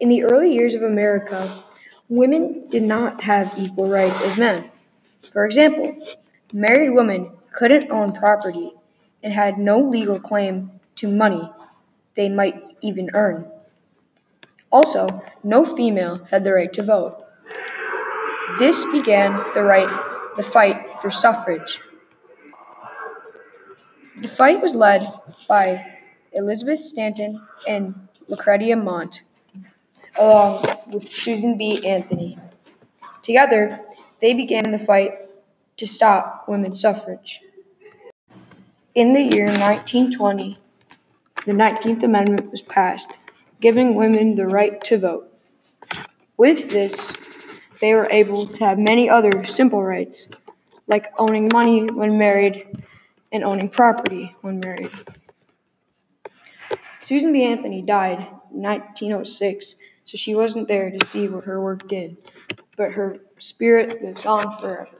In the early years of America, women did not have equal rights as men. For example, married women couldn't own property and had no legal claim to money they might even earn. Also, no female had the right to vote. This began the right the fight for suffrage. The fight was led by Elizabeth Stanton and Lucretia Mott, along with Susan B. Anthony. Together, they began the fight to stop women's suffrage. In the year 1920, the 19th Amendment was passed, giving women the right to vote. With this, they were able to have many other simple rights, like owning money when married and owning property when married. Susan B. Anthony died in 1906, so she wasn't there to see what her work did, but her spirit lives on forever.